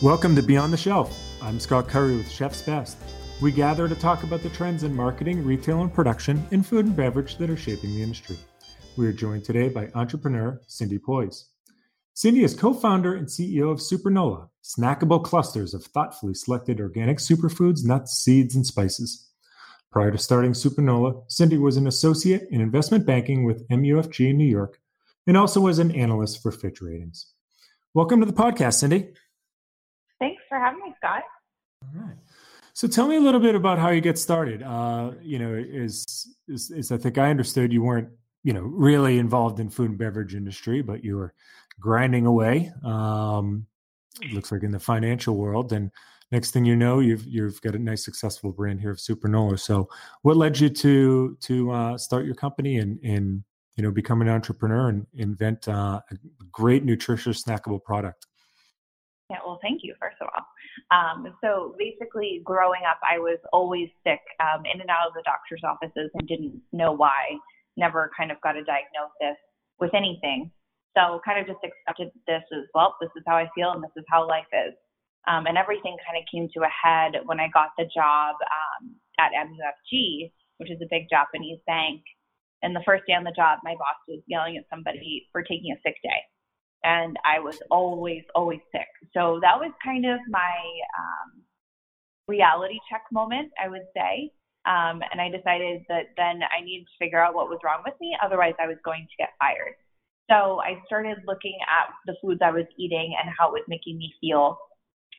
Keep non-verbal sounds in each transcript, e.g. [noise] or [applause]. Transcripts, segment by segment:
Welcome to Beyond the Shelf. I'm Scott Curry with Chef's Best. We gather to talk about the trends in marketing, retail, and production in food and beverage that are shaping the industry. We are joined today by entrepreneur Cindy Poiesz. Cindy is co founder and CEO of Supernola, snackable clusters of thoughtfully selected organic superfoods, nuts, seeds, and spices. Prior to starting Supernola, Cindy was an associate in investment banking with MUFG in New York and also was an analyst for Fitch Ratings. Welcome to the podcast, Cindy. For having me, Scott. All right. So tell me a little bit about how you get started. Uh, you know, is, is, is I think I understood you weren't, you know, really involved in food and beverage industry, but you were grinding away. Um, looks like in the financial world, and next thing you know, you've you've got a nice successful brand here of Supernola. So, what led you to to uh, start your company and and you know become an entrepreneur and invent uh, a great nutritious snackable product? Yeah, well, thank you, first of all. Um, so basically, growing up, I was always sick, um, in and out of the doctor's offices, and didn't know why. Never kind of got a diagnosis with anything. So kind of just accepted this as well. This is how I feel, and this is how life is. Um, and everything kind of came to a head when I got the job um, at MUFG, which is a big Japanese bank. And the first day on the job, my boss was yelling at somebody for taking a sick day and I was always, always sick. So that was kind of my um, reality check moment, I would say. Um, and I decided that then I needed to figure out what was wrong with me. Otherwise, I was going to get fired. So I started looking at the foods I was eating and how it was making me feel,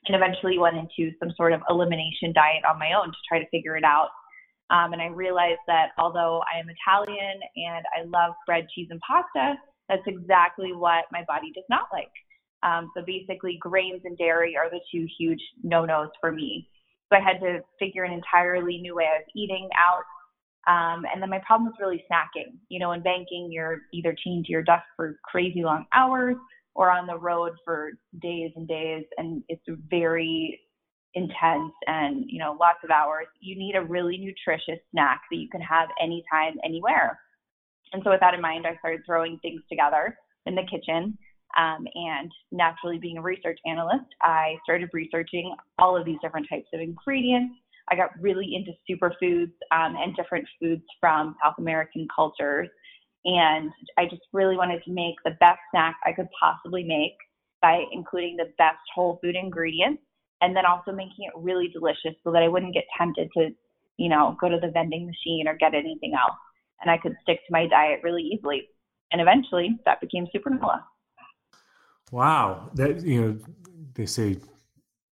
and eventually went into some sort of elimination diet on my own to try to figure it out. Um, and I realized that although I am Italian and I love bread, cheese, and pasta, that's exactly what my body does not like. Um, so basically, grains and dairy are the two huge no nos for me. So I had to figure an entirely new way of eating out. Um, and then my problem was really snacking. You know, in banking, you're either chained to your desk for crazy long hours or on the road for days and days, and it's very intense and you know lots of hours. You need a really nutritious snack that you can have anytime, anywhere. And so with that in mind, I started throwing things together in the kitchen. Um, and naturally, being a research analyst, I started researching all of these different types of ingredients. I got really into superfoods um, and different foods from South American cultures. And I just really wanted to make the best snack I could possibly make by including the best whole food ingredients and then also making it really delicious so that I wouldn't get tempted to, you know, go to the vending machine or get anything else and I could stick to my diet really easily. And eventually that became Supernola. Wow. That, you know, they say,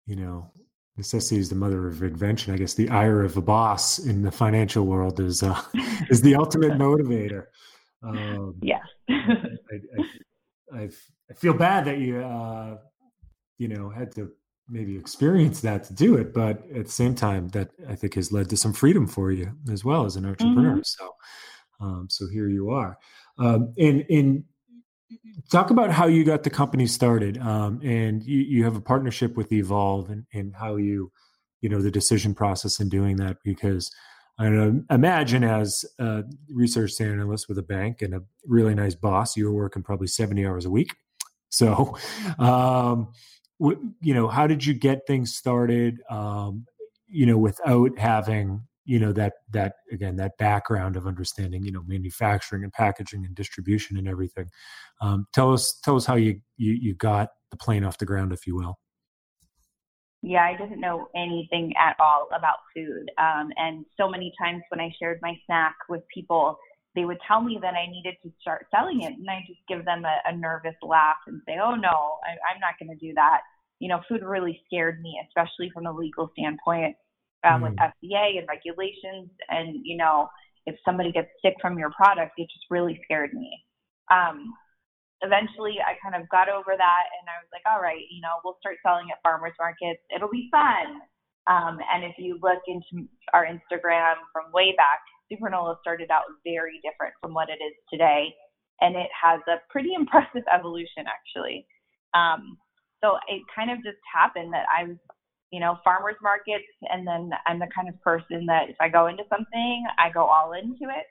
you know, necessity is the mother of invention. I guess the ire of a boss in the financial world is, uh, [laughs] is the ultimate [laughs] motivator. Um, yeah. [laughs] I, I, I, I, feel bad that you, uh, you know, had to maybe experience that to do it, but at the same time, that I think has led to some freedom for you as well as an entrepreneur. Mm-hmm. So, um, so here you are. Um, and, and talk about how you got the company started. Um, and you, you have a partnership with Evolve and, and how you, you know, the decision process in doing that, because I imagine as a research analyst with a bank and a really nice boss, you were working probably 70 hours a week. So, [laughs] um, you know, how did you get things started? Um, you know, without having you know that that again that background of understanding you know manufacturing and packaging and distribution and everything. Um, tell us tell us how you, you you got the plane off the ground if you will. Yeah i didn't know anything at all about food. Um, and so many times when i shared my snack with people they would tell me that i needed to start selling it and i just give them a, a nervous laugh and say oh no I, i'm not going to do that. You know food really scared me especially from a legal standpoint um, mm. with FDA and regulations. And, you know, if somebody gets sick from your product, it just really scared me. Um, eventually, I kind of got over that and I was like, all right, you know, we'll start selling at farmers markets. It'll be fun. Um, and if you look into our Instagram from way back, Supernola started out very different from what it is today. And it has a pretty [laughs] impressive evolution, actually. Um, so it kind of just happened that I was you know, farmers markets. And then I'm the kind of person that if I go into something, I go all into it.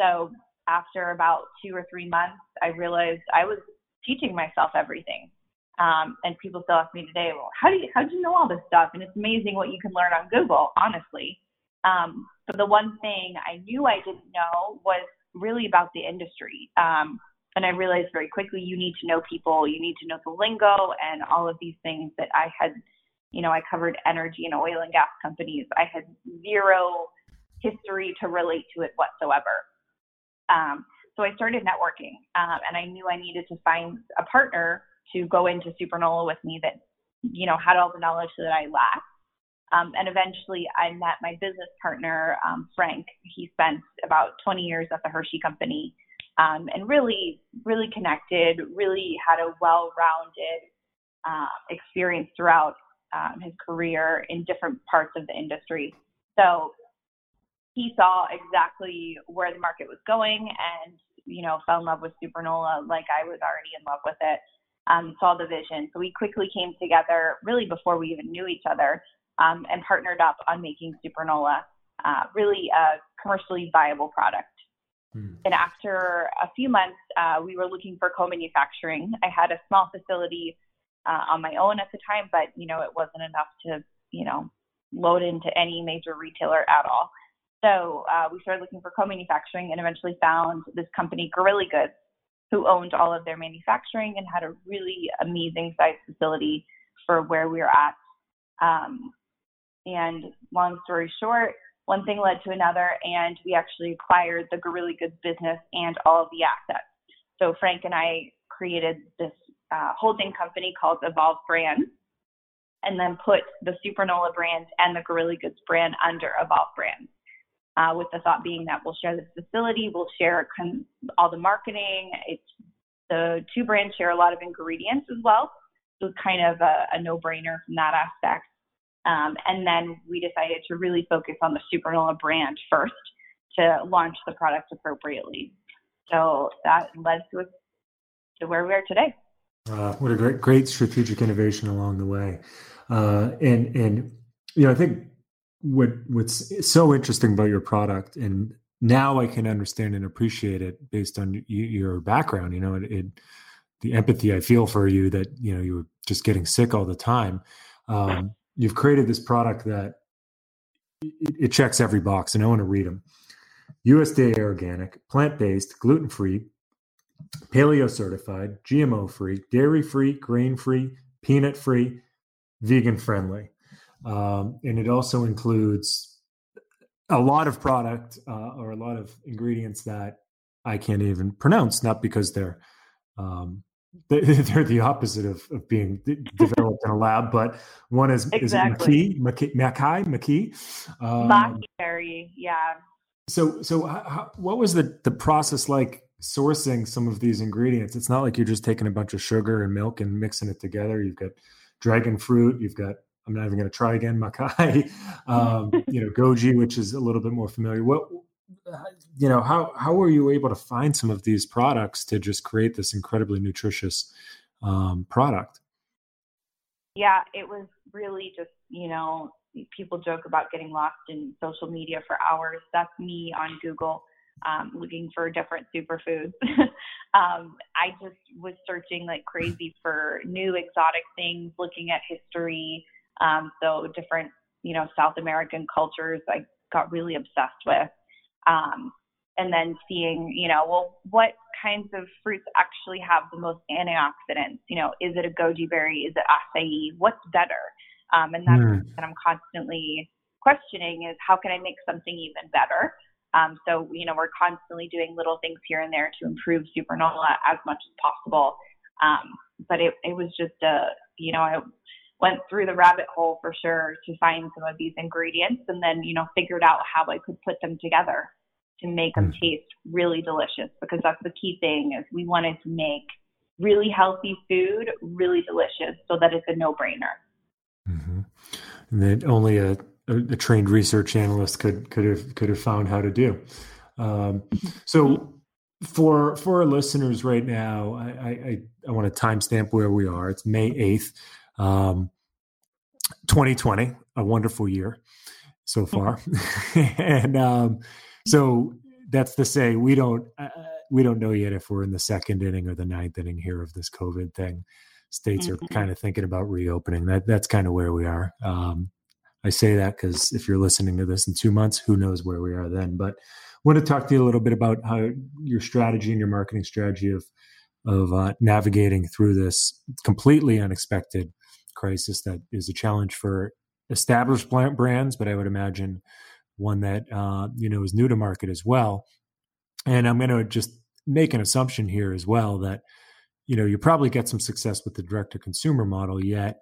So after about two or three months, I realized I was teaching myself everything. Um, and people still ask me today, well, how do you how do you know all this stuff? And it's amazing what you can learn on Google, honestly. Um, but the one thing I knew I didn't know was really about the industry. Um, and I realized very quickly you need to know people, you need to know the lingo and all of these things that I had, you know, I covered energy and oil and gas companies. I had zero history to relate to it whatsoever. Um, so I started networking, um, and I knew I needed to find a partner to go into Supernola with me that, you know, had all the knowledge that I lacked. Um, and eventually I met my business partner, um, Frank. He spent about 20 years at the Hershey Company um, and really, really connected, really had a well rounded uh, experience throughout um, his career in different parts of the industry. So he saw exactly where the market was going and, you know, fell in love with Supernola like I was already in love with it um, saw the vision. So we quickly came together, really before we even knew each other, um, and partnered up on making Supernola uh, really a commercially viable product. Hmm. And after a few months, uh, we were looking for co-manufacturing. I had a small facility uh, on my own at the time, but you know it wasn't enough to you know load into any major retailer at all. So uh, we started looking for co-manufacturing and eventually found this company, Gorilla Goods, who owned all of their manufacturing and had a really amazing sized facility for where we were at. Um, and long story short, one thing led to another, and we actually acquired the Gorilla Goods business and all of the assets. So Frank and I created this uh, holding company called Evolve Brands, and then put the Supernola brand and the Gorilla Goods brand under Evolve Brands uh, with the thought being that we'll share the facility, we'll share con- all the marketing. It's the two brands share a lot of ingredients as well, so it's kind of a, a no-brainer from that aspect. Um, and then we decided to really focus on the Supernola brand first to launch the product appropriately. So that led to to where we are today. Uh, what a great, great strategic innovation along the way. Uh, and and you know, I think what what's so interesting about your product and now i can understand and appreciate it based on your background you know it, it the empathy i feel for you that you know you were just getting sick all the time um, you've created this product that it, it checks every box and i want to read them usda organic plant-based gluten-free paleo certified gmo free dairy free grain free peanut free vegan friendly um, and it also includes a lot of product uh, or a lot of ingredients that I can't even pronounce, not because they're um, [laughs] they're the opposite of, of being developed in a lab, but one is exactly. is Mackay, Mackay, Mackay, um, yeah. So, so how, what was the the process like sourcing some of these ingredients? It's not like you're just taking a bunch of sugar and milk and mixing it together. You've got dragon fruit, you've got I'm not even going to try again. [laughs] Mackay, um, [laughs] you know, goji, which is a little bit more familiar. What, you know, how how were you able to find some of these products to just create this incredibly nutritious um, product? Yeah, it was really just you know, people joke about getting lost in social media for hours. That's me on Google. Um, looking for different superfoods. [laughs] um, I just was searching like crazy for new exotic things, looking at history, um, so different, you know, South American cultures I got really obsessed with. Um, and then seeing, you know, well, what kinds of fruits actually have the most antioxidants? You know, is it a goji berry? Is it acai? What's better? Um, and that's mm. that I'm constantly questioning is how can I make something even better? Um, so, you know, we're constantly doing little things here and there to improve Supernola as much as possible. Um, but it, it was just a, you know, I went through the rabbit hole for sure to find some of these ingredients and then, you know, figured out how I could put them together to make them mm. taste really delicious because that's the key thing is we wanted to make really healthy food really delicious so that it's a no-brainer. Mm-hmm. And that only a, a, a, trained research analyst could could have could have found how to do. Um, so for for our listeners right now, I, I, I want to timestamp where we are. It's May eighth. Um, 2020, a wonderful year so mm-hmm. far, [laughs] and um, so that's to say we don't uh, we don't know yet if we're in the second inning or the ninth inning here of this COVID thing. states mm-hmm. are kind of thinking about reopening. That that's kind of where we are. Um, I say that because if you're listening to this in two months, who knows where we are then? But I want to talk to you a little bit about how your strategy and your marketing strategy of of uh, navigating through this completely unexpected crisis that is a challenge for established brands, but I would imagine one that uh, you know is new to market as well. And I'm going to just make an assumption here as well that you know you probably get some success with the direct to consumer model yet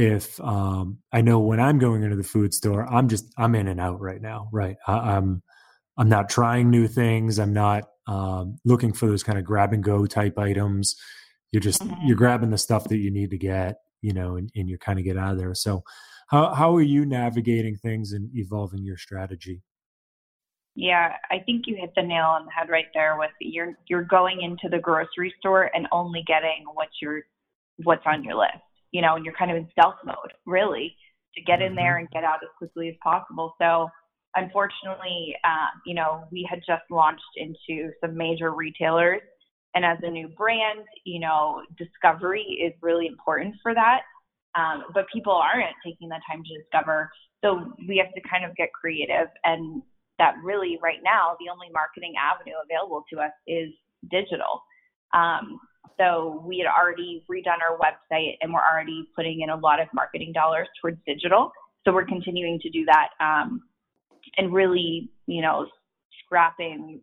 if um, i know when i'm going into the food store i'm just i'm in and out right now right? I, am i'm not trying new things. I'm not um, looking for those kind of grab and go type items. You're just mm-hmm. you're grabbing the stuff that you need to get you know and, and you kind of get out of there. So how how are you navigating things and evolving your strategy? Yeah, I think you hit the nail on the head right there with you're you're going into the grocery store and only getting what's your what's on your list. You know, and you're kind of in stealth mode, really, to get in there mm-hmm. and get out as quickly as possible. So unfortunately, uh, you know, we had just launched into some major retailers. And as a new brand, you know, discovery is really important for that. Um, but people aren't taking the time to discover. So we have to kind of get creative and that really right now the only marketing avenue available to us is digital. Um, so we had already redone our website and we're already putting in a lot of marketing dollars towards digital. So we're continuing to do that um, and really, you know, scrapping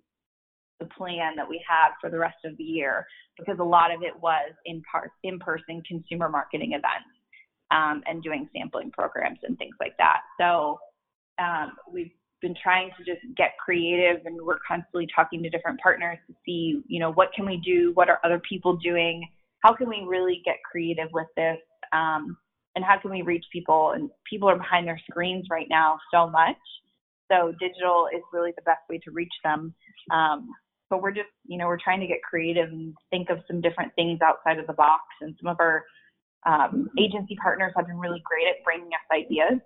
the plan that we had for the rest of the year because a lot of it was in part in-person consumer marketing events um, and doing sampling programs and things like that. So um, we've been trying to just get creative and we're constantly talking to different partners to see, you know, what can we do? What are other people doing? How can we really get creative with this? Um, and how can we reach people? And people are behind their screens right now so much. So digital is really the best way to reach them. Um, but we're just, you know, we're trying to get creative and think of some different things outside of the box. And some of our um, agency partners have been really great at bringing us ideas.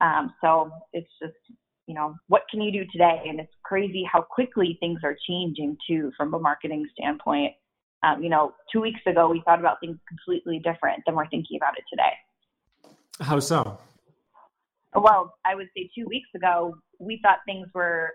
Um, so it's just you know, what can you do today? And it's crazy how quickly things are changing too from a marketing standpoint. Um, you know, two weeks ago we thought about things completely different than we're thinking about it today. How so? Well, I would say two weeks ago we thought things were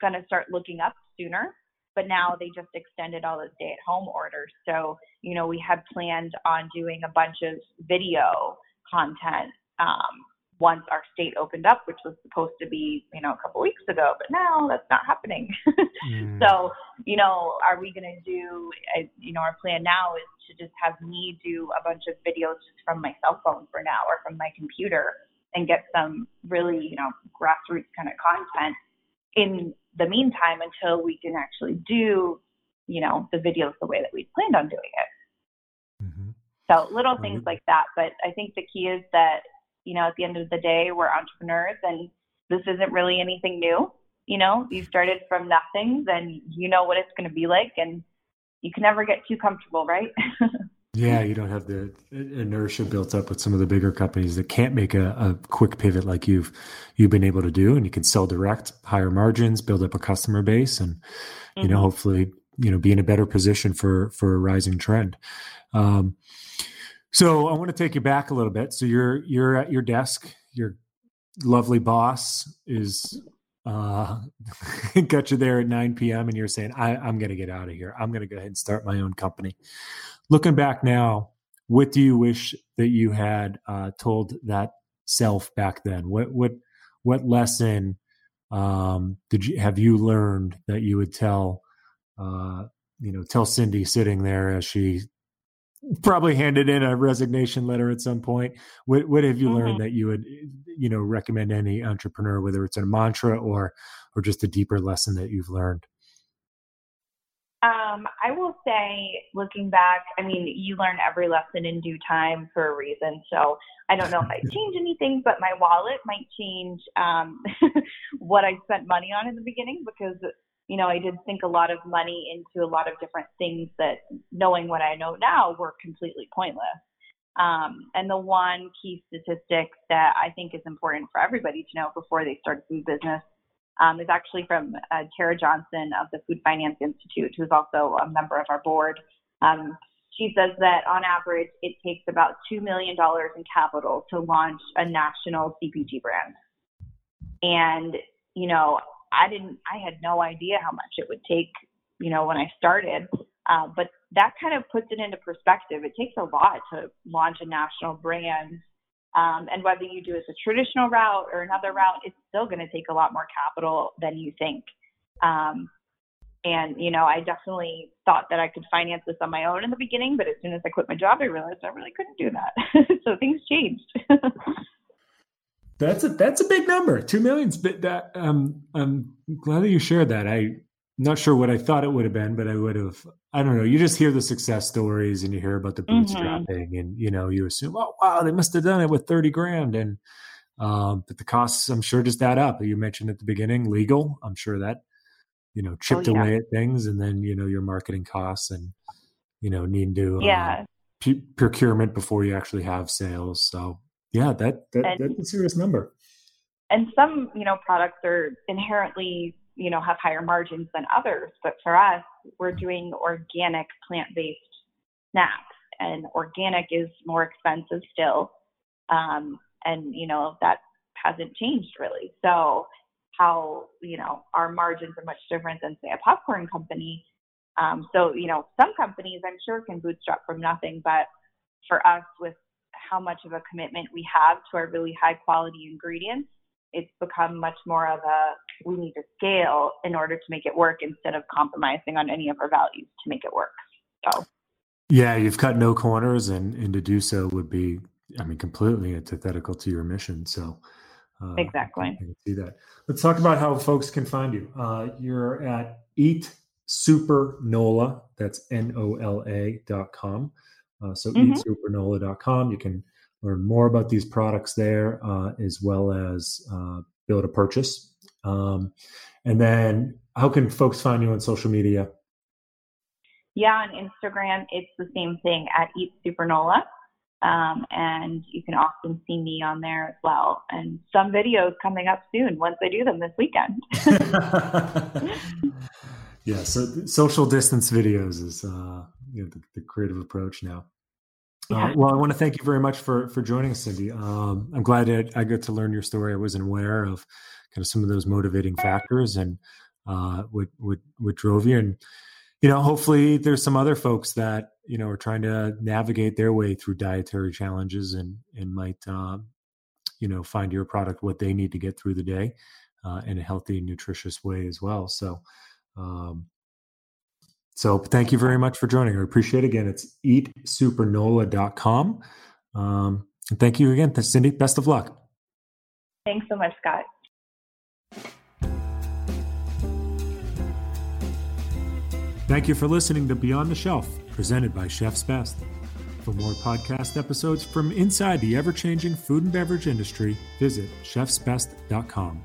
going to start looking up sooner, but now they just extended all the stay-at-home orders. So, you know, we had planned on doing a bunch of video content um, once our state opened up, which was supposed to be, you know, a couple weeks ago, but now that's not happening. [laughs] mm. So, you know, are we going to do, you know, our plan now is to just have me do a bunch of videos just from my cell phone for now or from my computer and get some really, you know, grassroots kind of content in the meantime until we can actually do, you know, the videos the way that we planned on doing it. Mm-hmm. So little things like that. But I think the key is that you know, at the end of the day, we're entrepreneurs and this isn't really anything new. You know, you started from nothing, then you know what it's going to be like, and you can never get too comfortable, right? [laughs] yeah, you don't have the inertia built up with some of the bigger companies that can't make a, a quick pivot like you've you've been able to do, and you can sell direct, higher margins, build up a customer base, and you mm-hmm. know, hopefully, you know, be in a better position for for a rising trend. Um, so I want to take you back a little bit. So you're you're at your desk. Your lovely boss is uh, [laughs] got you there at 9 p.m. and you're saying, I, am going to get out of here. I'm going to go ahead and start my own company. Looking back now, what do you wish that you had uh, told that self back then? What what what lesson um, did you have you learned that you would tell uh, you know tell Cindy sitting there as she probably handed in a resignation letter at some point. What, what have you mm-hmm. learned that you would, you know, recommend any entrepreneur, whether it's a mantra or or just a deeper lesson that you've learned? Um, I will say, looking back, I mean, you learn every lesson in due time for a reason. So I don't know if I [laughs] change anything, but my wallet might change um, [laughs] what I spent money on in the beginning because you know, I did sink a lot of money into a lot of different things that, knowing what I know now, were completely pointless. Um, and the one key statistic that I think is important for everybody to know before they start a food business um, is actually from uh, Tera Johnson of the Food Finance Institute, who's also a member of our board. Um, she says that on average, it takes about $2 million in capital to launch a national CPG brand. And, you know, I didn't, I had no idea how much it would take, you know, when I started. Uh, but that kind of puts it into perspective. It takes a lot to launch a national brand. Um, and whether you do it a traditional route or another route, it's still going to take a lot more capital than you think. Um, and, you know, I definitely thought that I could finance this on my own in the beginning, but as soon as I quit my job, I realized I really couldn't do that. [laughs] so things changed. [laughs] that's a that's a big number. Two millions. But that um, I'm glad that you shared that. I'm not sure what I thought it would have been, but I would have. I don't know. You just hear the success stories and you hear about the bootstrapping, mm-hmm. and you know you assume, oh wow, they must have done it with thirty grand, and um, but the costs I'm sure just add up. You mentioned at the beginning legal. I'm sure that you know oh, chipped oh, yeah. away at things, and then you know your marketing costs and you know need to yeah. Um, p- procurement before you actually have sales. So yeah, that, that and, that's a serious number. And some you know products are inherently you know have higher margins than others, but for us, we're doing organic plant based snacks, and organic is more expensive still. Um, and you know that hasn't changed really. So how you know our margins are much different than say a popcorn company. Um, so you know some companies I'm sure can bootstrap from nothing, but for us with how much of a commitment we have to our really high quality ingredients, it's become much more of a we need to scale in order to make it work instead of compromising on any of our values to make it work. So yeah, you've cut no corners, and and to do so would be, I mean, completely antithetical to your mission. So uh, exactly, I can see that. Let's talk about how folks can find you. Uh, you're at Eat Super Nola. That's N O L A dot com. Uh, so mm-hmm. eatsupernola.com. You can learn more about these products there, uh, as well as uh, build a purchase. Um, and then, how can folks find you on social media? Yeah, on Instagram, it's the same thing at Eat Supernola. Um, and you can often see me on there as well. And some videos coming up soon once I do them this weekend. [laughs] yeah, so social distance videos is uh, you know, the, the creative approach now. Uh, yeah. Uh, well, I want to thank you very much for for joining us, Cindy. Um, I'm glad that I got to learn your story. I wasn't aware of kind of some of those motivating factors and uh, what what what drove you. And you know, hopefully, there's some other folks that you know are trying to navigate their way through dietary challenges and and might um, you know find your product what they need to get through the day uh, in a healthy, nutritious way as well. So. Um, so thank you very much for joining. I appreciate it. Again, it's eatsupernola.com. Um, and thank you again, Cindy. Best of luck. Thanks so much, Scott. Thank you for listening to Beyond the Shelf, presented by Chef's Best. For more podcast episodes from inside the ever changing food and beverage industry, visit chefsbest.com.